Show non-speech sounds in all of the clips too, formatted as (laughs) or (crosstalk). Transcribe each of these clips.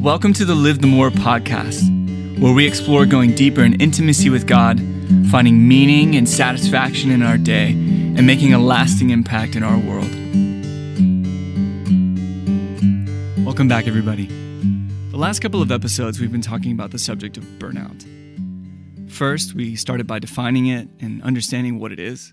Welcome to the Live the More podcast, where we explore going deeper in intimacy with God, finding meaning and satisfaction in our day, and making a lasting impact in our world. Welcome back, everybody. The last couple of episodes, we've been talking about the subject of burnout. First, we started by defining it and understanding what it is.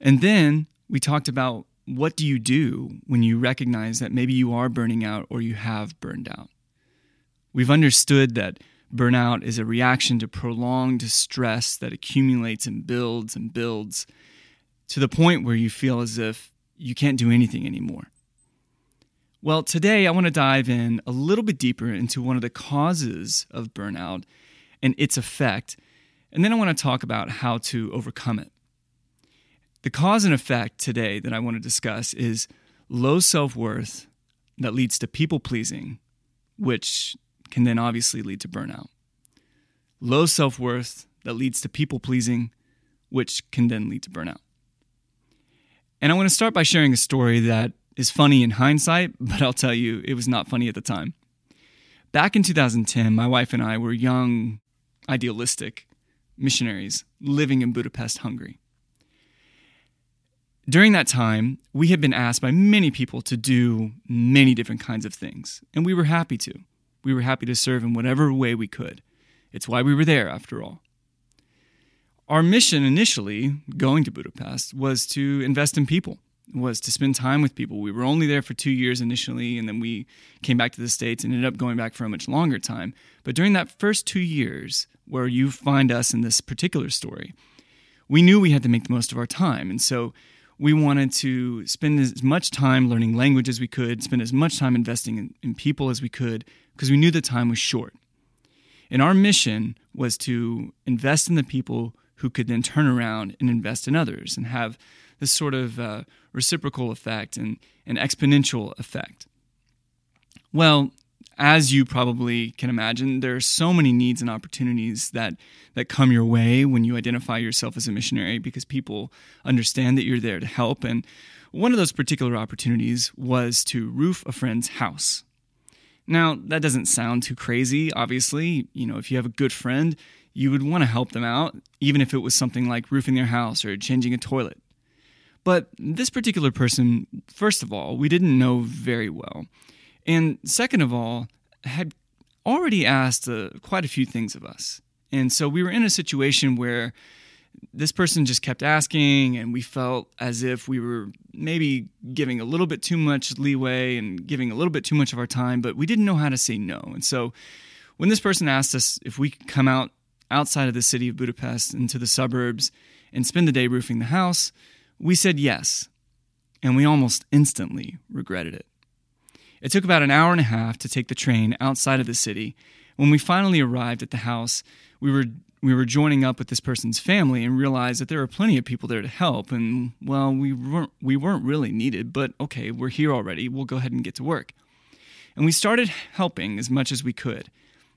And then we talked about what do you do when you recognize that maybe you are burning out or you have burned out. We've understood that burnout is a reaction to prolonged stress that accumulates and builds and builds to the point where you feel as if you can't do anything anymore. Well, today I want to dive in a little bit deeper into one of the causes of burnout and its effect, and then I want to talk about how to overcome it. The cause and effect today that I want to discuss is low self worth that leads to people pleasing, which can then obviously lead to burnout. Low self worth that leads to people pleasing, which can then lead to burnout. And I want to start by sharing a story that is funny in hindsight, (laughs) but I'll tell you, it was not funny at the time. Back in 2010, my wife and I were young, idealistic missionaries living in Budapest, Hungary. During that time, we had been asked by many people to do many different kinds of things, and we were happy to we were happy to serve in whatever way we could. It's why we were there, after all. Our mission initially, going to Budapest, was to invest in people, was to spend time with people. We were only there for two years initially, and then we came back to the States and ended up going back for a much longer time. But during that first two years, where you find us in this particular story, we knew we had to make the most of our time. And so we wanted to spend as much time learning language as we could, spend as much time investing in, in people as we could, because we knew the time was short. And our mission was to invest in the people who could then turn around and invest in others and have this sort of uh, reciprocal effect and an exponential effect. Well, as you probably can imagine, there are so many needs and opportunities that that come your way when you identify yourself as a missionary because people understand that you're there to help. And one of those particular opportunities was to roof a friend's house. Now, that doesn't sound too crazy, obviously. You know, if you have a good friend, you would want to help them out, even if it was something like roofing their house or changing a toilet. But this particular person, first of all, we didn't know very well. And second of all, had already asked uh, quite a few things of us. And so we were in a situation where this person just kept asking, and we felt as if we were maybe giving a little bit too much leeway and giving a little bit too much of our time, but we didn't know how to say no. And so when this person asked us if we could come out outside of the city of Budapest into the suburbs and spend the day roofing the house, we said yes. And we almost instantly regretted it. It took about an hour and a half to take the train outside of the city. When we finally arrived at the house, we were we were joining up with this person's family and realized that there were plenty of people there to help. And well we weren't we weren't really needed but okay we're here already. We'll go ahead and get to work. And we started helping as much as we could.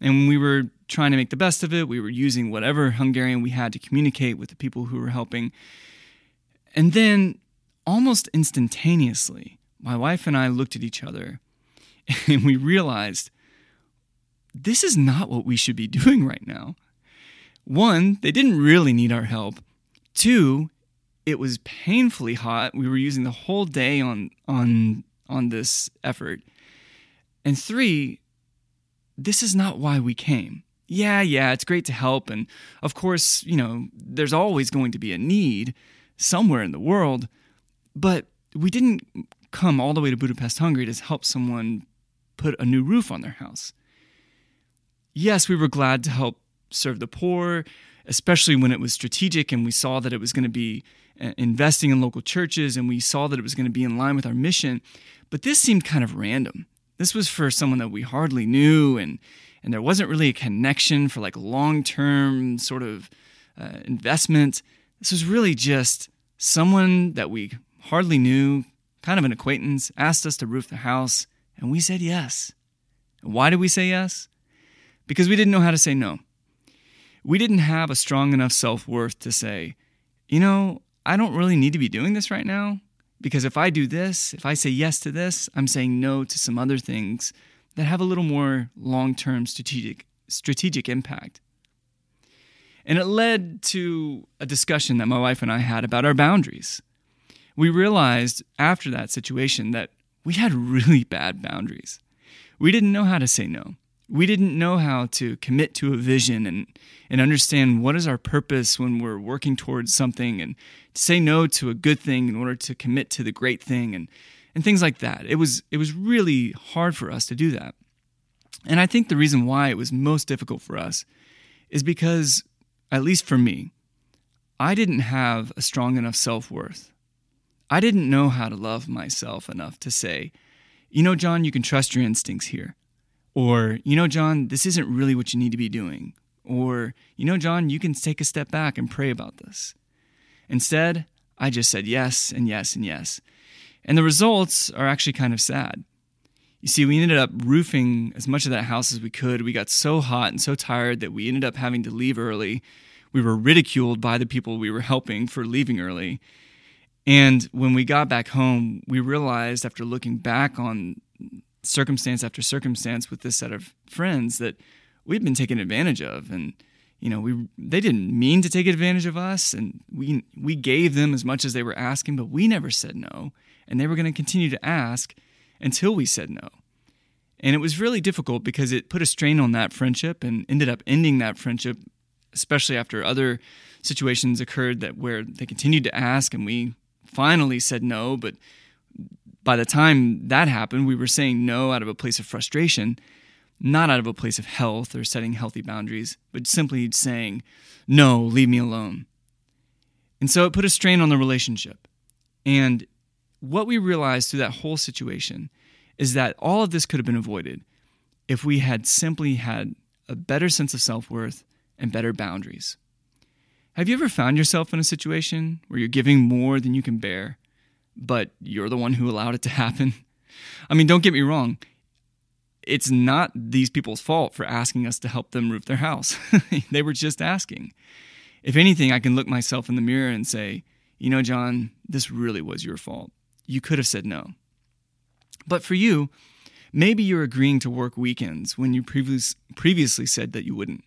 And we were trying to make the best of it. We were using whatever hungarian we had to communicate with the people who were helping. And then almost instantaneously my wife and i looked at each other (laughs) and we realized this is not what we should be doing right now one, they didn't really need our help. Two, it was painfully hot. We were using the whole day on on on this effort. And three, this is not why we came. Yeah, yeah, it's great to help and of course, you know, there's always going to be a need somewhere in the world, but we didn't come all the way to Budapest, Hungary to help someone put a new roof on their house. Yes, we were glad to help serve the poor, especially when it was strategic and we saw that it was going to be uh, investing in local churches and we saw that it was going to be in line with our mission. But this seemed kind of random. This was for someone that we hardly knew and and there wasn't really a connection for like long-term sort of uh, investment. This was really just someone that we hardly knew, kind of an acquaintance, asked us to roof the house, and we said yes. And why did we say yes? Because we didn't know how to say no we didn't have a strong enough self worth to say, you know, I don't really need to be doing this right now because if I do this, if I say yes to this, I'm saying no to some other things that have a little more long term strategic, strategic impact. And it led to a discussion that my wife and I had about our boundaries. We realized after that situation that we had really bad boundaries. We didn't know how to say no. We didn't know how to commit to a vision and, and understand what is our purpose when we're working towards something and say no to a good thing in order to commit to the great thing and, and things like that. It was, it was really hard for us to do that. And I think the reason why it was most difficult for us is because at least for me, I didn't have a strong enough self worth. I didn't know how to love myself enough to say, you know, John, you can trust your instincts here. Or, you know, John, this isn't really what you need to be doing. Or, you know, John, you can take a step back and pray about this. Instead, I just said yes and yes and yes. And the results are actually kind of sad. You see, we ended up roofing as much of that house as we could. We got so hot and so tired that we ended up having to leave early. We were ridiculed by the people we were helping for leaving early. And when we got back home, we realized after looking back on circumstance after circumstance with this set of friends that we'd been taken advantage of and you know we they didn't mean to take advantage of us and we we gave them as much as they were asking but we never said no and they were going to continue to ask until we said no. And it was really difficult because it put a strain on that friendship and ended up ending that friendship, especially after other situations occurred that where they continued to ask and we finally said no, but by the time that happened, we were saying no out of a place of frustration, not out of a place of health or setting healthy boundaries, but simply saying, no, leave me alone. And so it put a strain on the relationship. And what we realized through that whole situation is that all of this could have been avoided if we had simply had a better sense of self worth and better boundaries. Have you ever found yourself in a situation where you're giving more than you can bear, but you're the one who allowed it to happen? I mean, don't get me wrong. It's not these people's fault for asking us to help them roof their house. (laughs) they were just asking. If anything, I can look myself in the mirror and say, you know, John, this really was your fault you could have said no. But for you, maybe you're agreeing to work weekends when you previous, previously said that you wouldn't.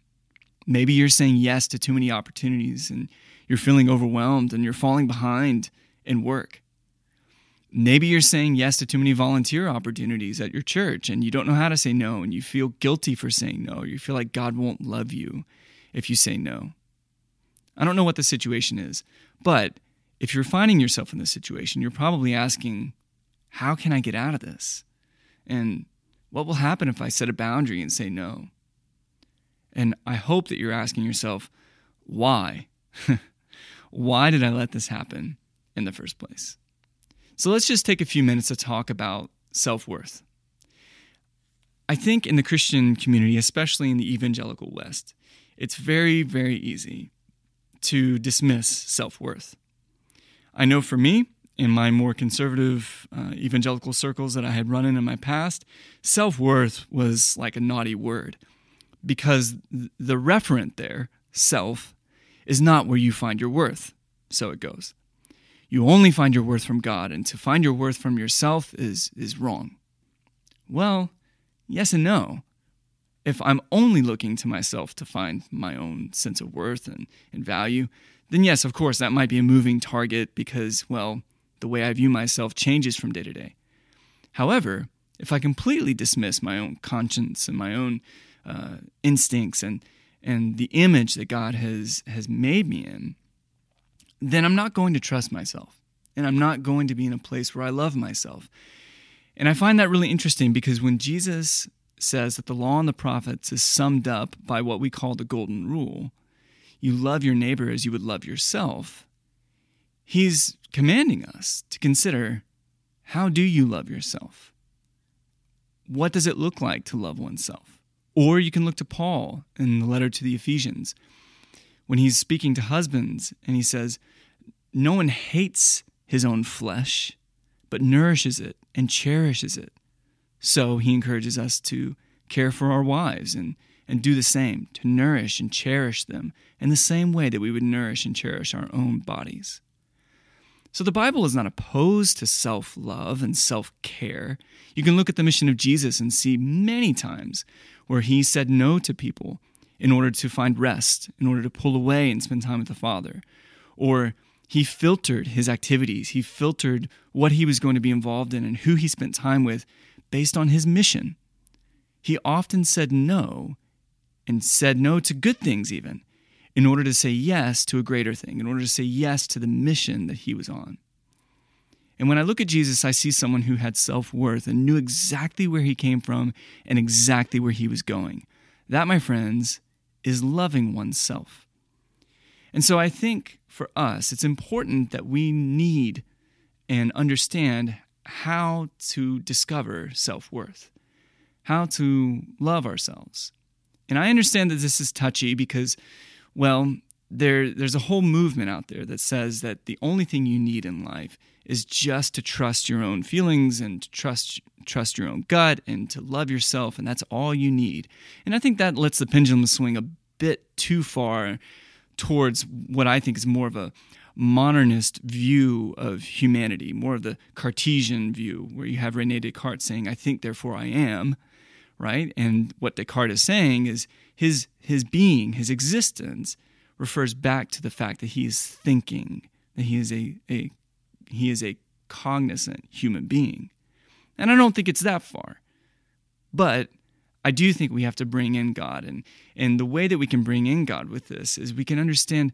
Maybe you're saying yes to too many opportunities and you're feeling overwhelmed and you're falling behind in work. Maybe you're saying yes to too many volunteer opportunities at your church and you don't know how to say no and you feel guilty for saying no. You feel like God won't love you if you say no. I don't know what the situation is, but if you're finding yourself in this situation, you're probably asking, How can I get out of this? And what will happen if I set a boundary and say no? And I hope that you're asking yourself, Why? (laughs) Why did I let this happen in the first place? So let's just take a few minutes to talk about self worth. I think in the Christian community, especially in the evangelical West, it's very, very easy to dismiss self worth. I know for me, in my more conservative uh, evangelical circles that I had run in in my past, self worth was like a naughty word because the referent there, self, is not where you find your worth. So it goes. You only find your worth from God, and to find your worth from yourself is, is wrong. Well, yes and no. If I'm only looking to myself to find my own sense of worth and, and value, then yes, of course, that might be a moving target because, well, the way I view myself changes from day to day. However, if I completely dismiss my own conscience and my own uh, instincts and and the image that God has has made me in, then I'm not going to trust myself, and I'm not going to be in a place where I love myself. And I find that really interesting because when Jesus says that the law and the prophets is summed up by what we call the golden rule, you love your neighbor as you would love yourself, he's commanding us to consider how do you love yourself? What does it look like to love oneself? Or you can look to Paul in the letter to the Ephesians when he's speaking to husbands and he says, No one hates his own flesh, but nourishes it and cherishes it. So he encourages us to care for our wives and and do the same to nourish and cherish them in the same way that we would nourish and cherish our own bodies. So the Bible is not opposed to self love and self care. You can look at the mission of Jesus and see many times where he said no to people in order to find rest, in order to pull away and spend time with the Father. Or he filtered his activities, he filtered what he was going to be involved in and who he spent time with based on his mission. He often said no, and said no to good things even, in order to say yes to a greater thing, in order to say yes to the mission that he was on. And when I look at Jesus, I see someone who had self worth and knew exactly where he came from and exactly where he was going. That, my friends, is loving oneself. And so I think for us, it's important that we need and understand how to discover self worth, how to love ourselves. And I understand that this is touchy because well, there there's a whole movement out there that says that the only thing you need in life is just to trust your own feelings and trust trust your own gut and to love yourself and that's all you need. And I think that lets the pendulum swing a bit too far towards what I think is more of a modernist view of humanity, more of the Cartesian view, where you have Rene Descartes saying, I think, therefore I am, right? And what Descartes is saying is his his being, his existence, refers back to the fact that he is thinking, that he is a, a he is a cognizant human being. And I don't think it's that far. But I do think we have to bring in God. And, and the way that we can bring in God with this is we can understand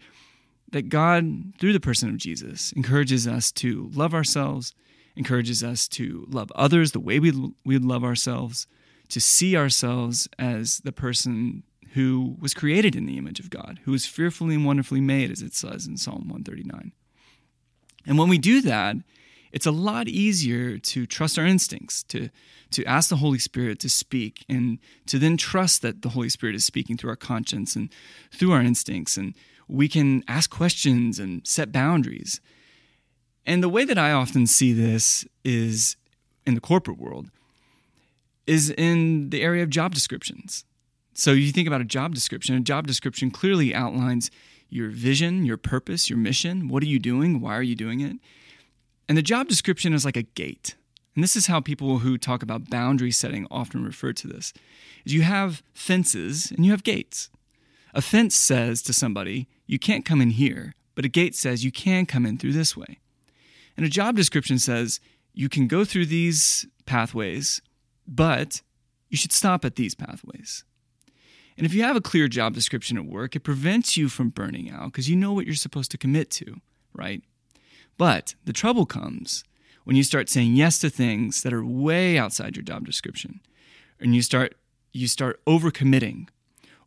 that God, through the person of Jesus, encourages us to love ourselves, encourages us to love others the way we we love ourselves, to see ourselves as the person who was created in the image of God, who was fearfully and wonderfully made, as it says in Psalm 139. And when we do that, it's a lot easier to trust our instincts, to, to ask the Holy Spirit to speak, and to then trust that the Holy Spirit is speaking through our conscience and through our instincts. And we can ask questions and set boundaries. And the way that I often see this is in the corporate world, is in the area of job descriptions. So you think about a job description. A job description clearly outlines your vision, your purpose, your mission. What are you doing? Why are you doing it? And the job description is like a gate. And this is how people who talk about boundary setting often refer to this. Is you have fences and you have gates. A fence says to somebody, you can't come in here, but a gate says you can come in through this way. And a job description says you can go through these pathways, but you should stop at these pathways. And if you have a clear job description at work, it prevents you from burning out because you know what you're supposed to commit to, right? But the trouble comes when you start saying yes to things that are way outside your job description and you start you start overcommitting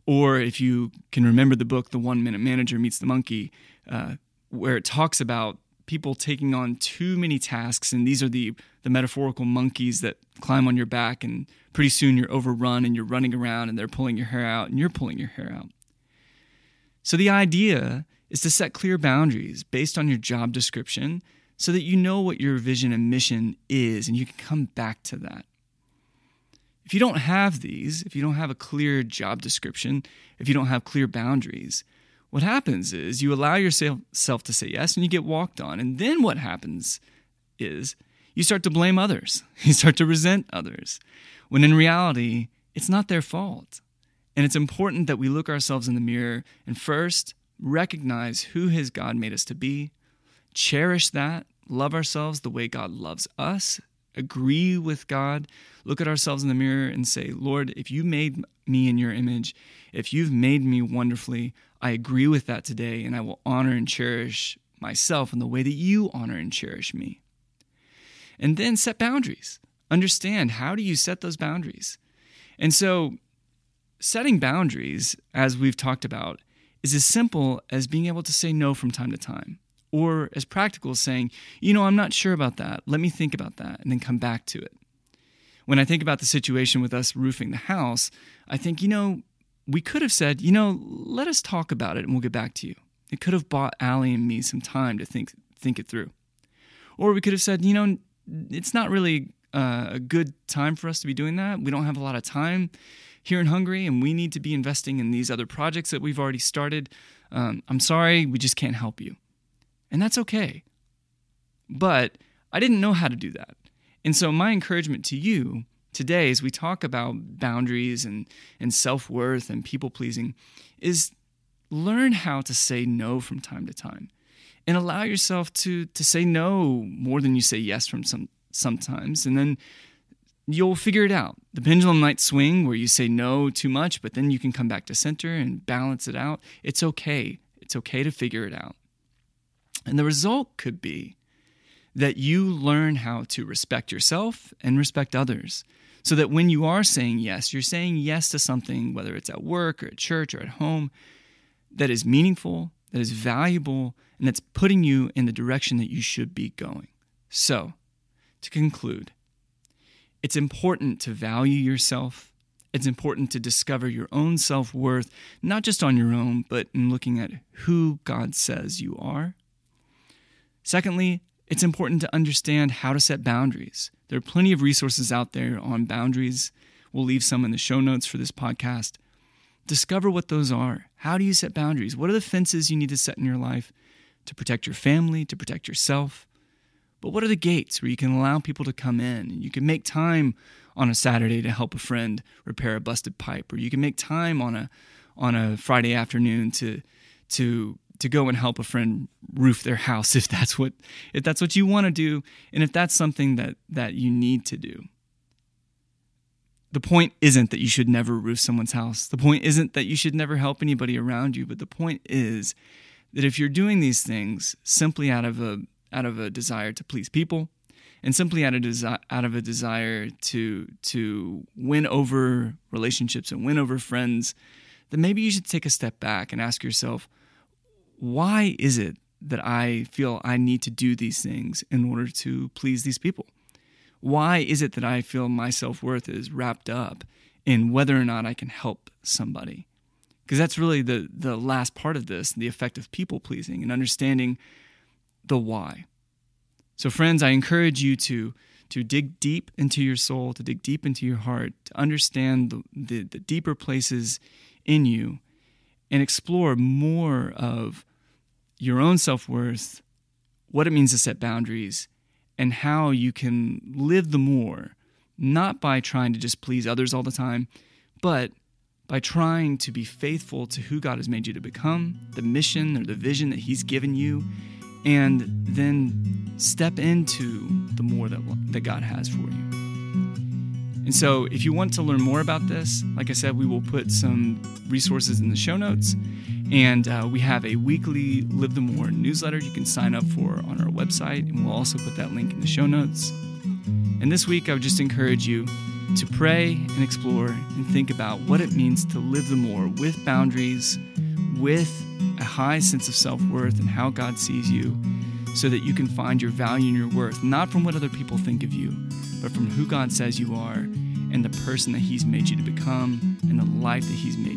or if you can remember the book the one minute manager meets the monkey uh, where it talks about people taking on too many tasks and these are the the metaphorical monkeys that climb on your back and pretty soon you're overrun and you're running around and they're pulling your hair out and you're pulling your hair out so the idea is to set clear boundaries based on your job description so that you know what your vision and mission is and you can come back to that if you don't have these if you don't have a clear job description if you don't have clear boundaries what happens is you allow yourself to say yes and you get walked on. And then what happens is you start to blame others, (laughs) you start to resent others, when in reality, it's not their fault. And it's important that we look ourselves in the mirror and first recognize who His God made us to be, cherish that, love ourselves the way God loves us, agree with God, look at ourselves in the mirror and say, Lord, if you made me in your image, if you've made me wonderfully, I agree with that today, and I will honor and cherish myself in the way that you honor and cherish me. And then set boundaries. Understand how do you set those boundaries? And so, setting boundaries, as we've talked about, is as simple as being able to say no from time to time, or as practical as saying, you know, I'm not sure about that. Let me think about that, and then come back to it. When I think about the situation with us roofing the house, I think, you know, we could have said, you know, let us talk about it and we'll get back to you. It could have bought Allie and me some time to think think it through. Or we could have said, you know, it's not really uh, a good time for us to be doing that. We don't have a lot of time here in Hungary, and we need to be investing in these other projects that we've already started. Um, I'm sorry, we just can't help you. And that's okay. But I didn't know how to do that. And so, my encouragement to you today, as we talk about boundaries and, and self worth and people pleasing, is learn how to say no from time to time and allow yourself to, to say no more than you say yes from some, sometimes. And then you'll figure it out. The pendulum might swing where you say no too much, but then you can come back to center and balance it out. It's okay. It's okay to figure it out. And the result could be that you learn how to respect yourself and respect others. So that when you are saying yes, you're saying yes to something, whether it's at work or at church or at home, that is meaningful, that is valuable, and that's putting you in the direction that you should be going. So, to conclude, it's important to value yourself. It's important to discover your own self worth, not just on your own, but in looking at who God says you are. Secondly, it's important to understand how to set boundaries. There are plenty of resources out there on boundaries. We'll leave some in the show notes for this podcast. Discover what those are. How do you set boundaries? What are the fences you need to set in your life to protect your family, to protect yourself? But what are the gates where you can allow people to come in and you can make time on a Saturday to help a friend repair a busted pipe, or you can make time on a on a Friday afternoon to to to go and help a friend roof their house (laughs) if that's what if that's what you want to do and if that's something that that you need to do the point isn't that you should never roof someone's house the point isn't that you should never help anybody around you but the point is that if you're doing these things simply out of a out of a desire to please people and simply out of, desi- out of a desire to to win over relationships and win over friends then maybe you should take a step back and ask yourself why is it that I feel I need to do these things in order to please these people? Why is it that I feel my self worth is wrapped up in whether or not I can help somebody? Because that's really the, the last part of this the effect of people pleasing and understanding the why. So, friends, I encourage you to, to dig deep into your soul, to dig deep into your heart, to understand the, the, the deeper places in you and explore more of your own self worth, what it means to set boundaries, and how you can live the more, not by trying to just please others all the time, but by trying to be faithful to who God has made you to become, the mission or the vision that He's given you, and then step into the more that, that God has for you. And so, if you want to learn more about this, like I said, we will put some resources in the show notes. And uh, we have a weekly Live the More newsletter you can sign up for on our website. And we'll also put that link in the show notes. And this week, I would just encourage you to pray and explore and think about what it means to live the more with boundaries, with a high sense of self worth and how God sees you, so that you can find your value and your worth, not from what other people think of you, but from who God says you are and the person that He's made you to become and the life that He's made.